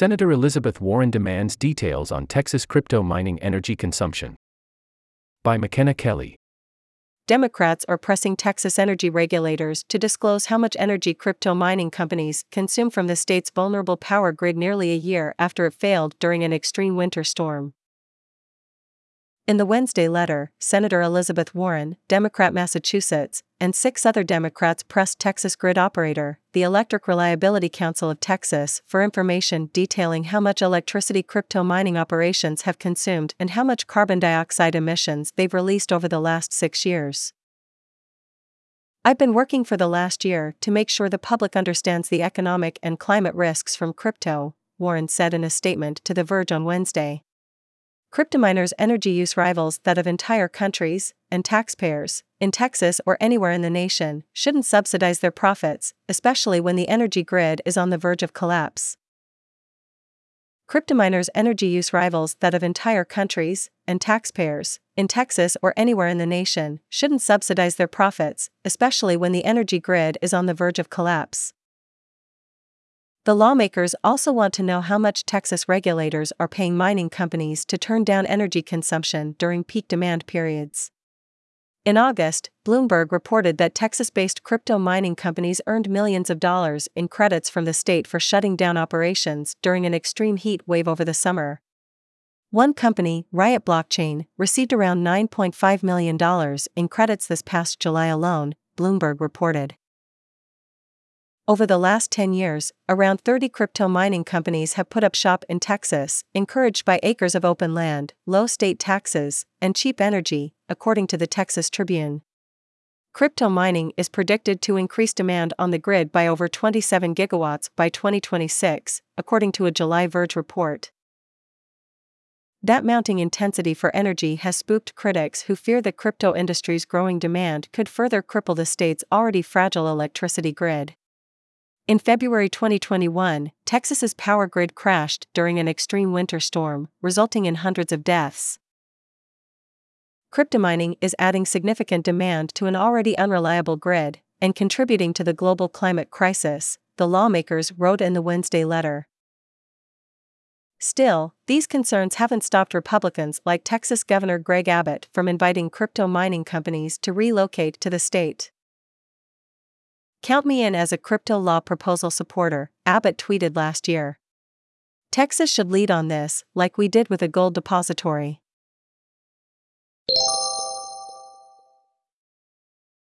Senator Elizabeth Warren demands details on Texas crypto mining energy consumption. By Makena Kelly. Democrats are pressing Texas energy regulators to disclose how much energy crypto mining companies consume from the state's vulnerable power grid nearly a year after it failed during an extreme winter storm. In the Wednesday letter, Senator Elizabeth Warren, Democrat Massachusetts, and six other Democrats pressed Texas grid operator, the Electric Reliability Council of Texas, for information detailing how much electricity crypto mining operations have consumed and how much carbon dioxide emissions they've released over the last six years. I've been working for the last year to make sure the public understands the economic and climate risks from crypto, Warren said in a statement to The Verge on Wednesday. Cryptominers' energy use rivals that of entire countries, and taxpayers, in Texas or anywhere in the nation, shouldn't subsidize their profits, especially when the energy grid is on the verge of collapse. Cryptominers' energy use rivals that of entire countries, and taxpayers, in Texas or anywhere in the nation, shouldn't subsidize their profits, especially when the energy grid is on the verge of collapse. The lawmakers also want to know how much Texas regulators are paying mining companies to turn down energy consumption during peak demand periods. In August, Bloomberg reported that Texas based crypto mining companies earned millions of dollars in credits from the state for shutting down operations during an extreme heat wave over the summer. One company, Riot Blockchain, received around $9.5 million in credits this past July alone, Bloomberg reported. Over the last 10 years, around 30 crypto mining companies have put up shop in Texas, encouraged by acres of open land, low state taxes, and cheap energy, according to the Texas Tribune. Crypto mining is predicted to increase demand on the grid by over 27 gigawatts by 2026, according to a July Verge report. That mounting intensity for energy has spooked critics who fear the crypto industry's growing demand could further cripple the state's already fragile electricity grid. In February 2021, Texas's power grid crashed during an extreme winter storm, resulting in hundreds of deaths. Cryptomining is adding significant demand to an already unreliable grid and contributing to the global climate crisis, the lawmakers wrote in the Wednesday letter. Still, these concerns haven't stopped Republicans like Texas Governor Greg Abbott from inviting crypto mining companies to relocate to the state. Count me in as a crypto law proposal supporter, Abbott tweeted last year. Texas should lead on this, like we did with a gold depository.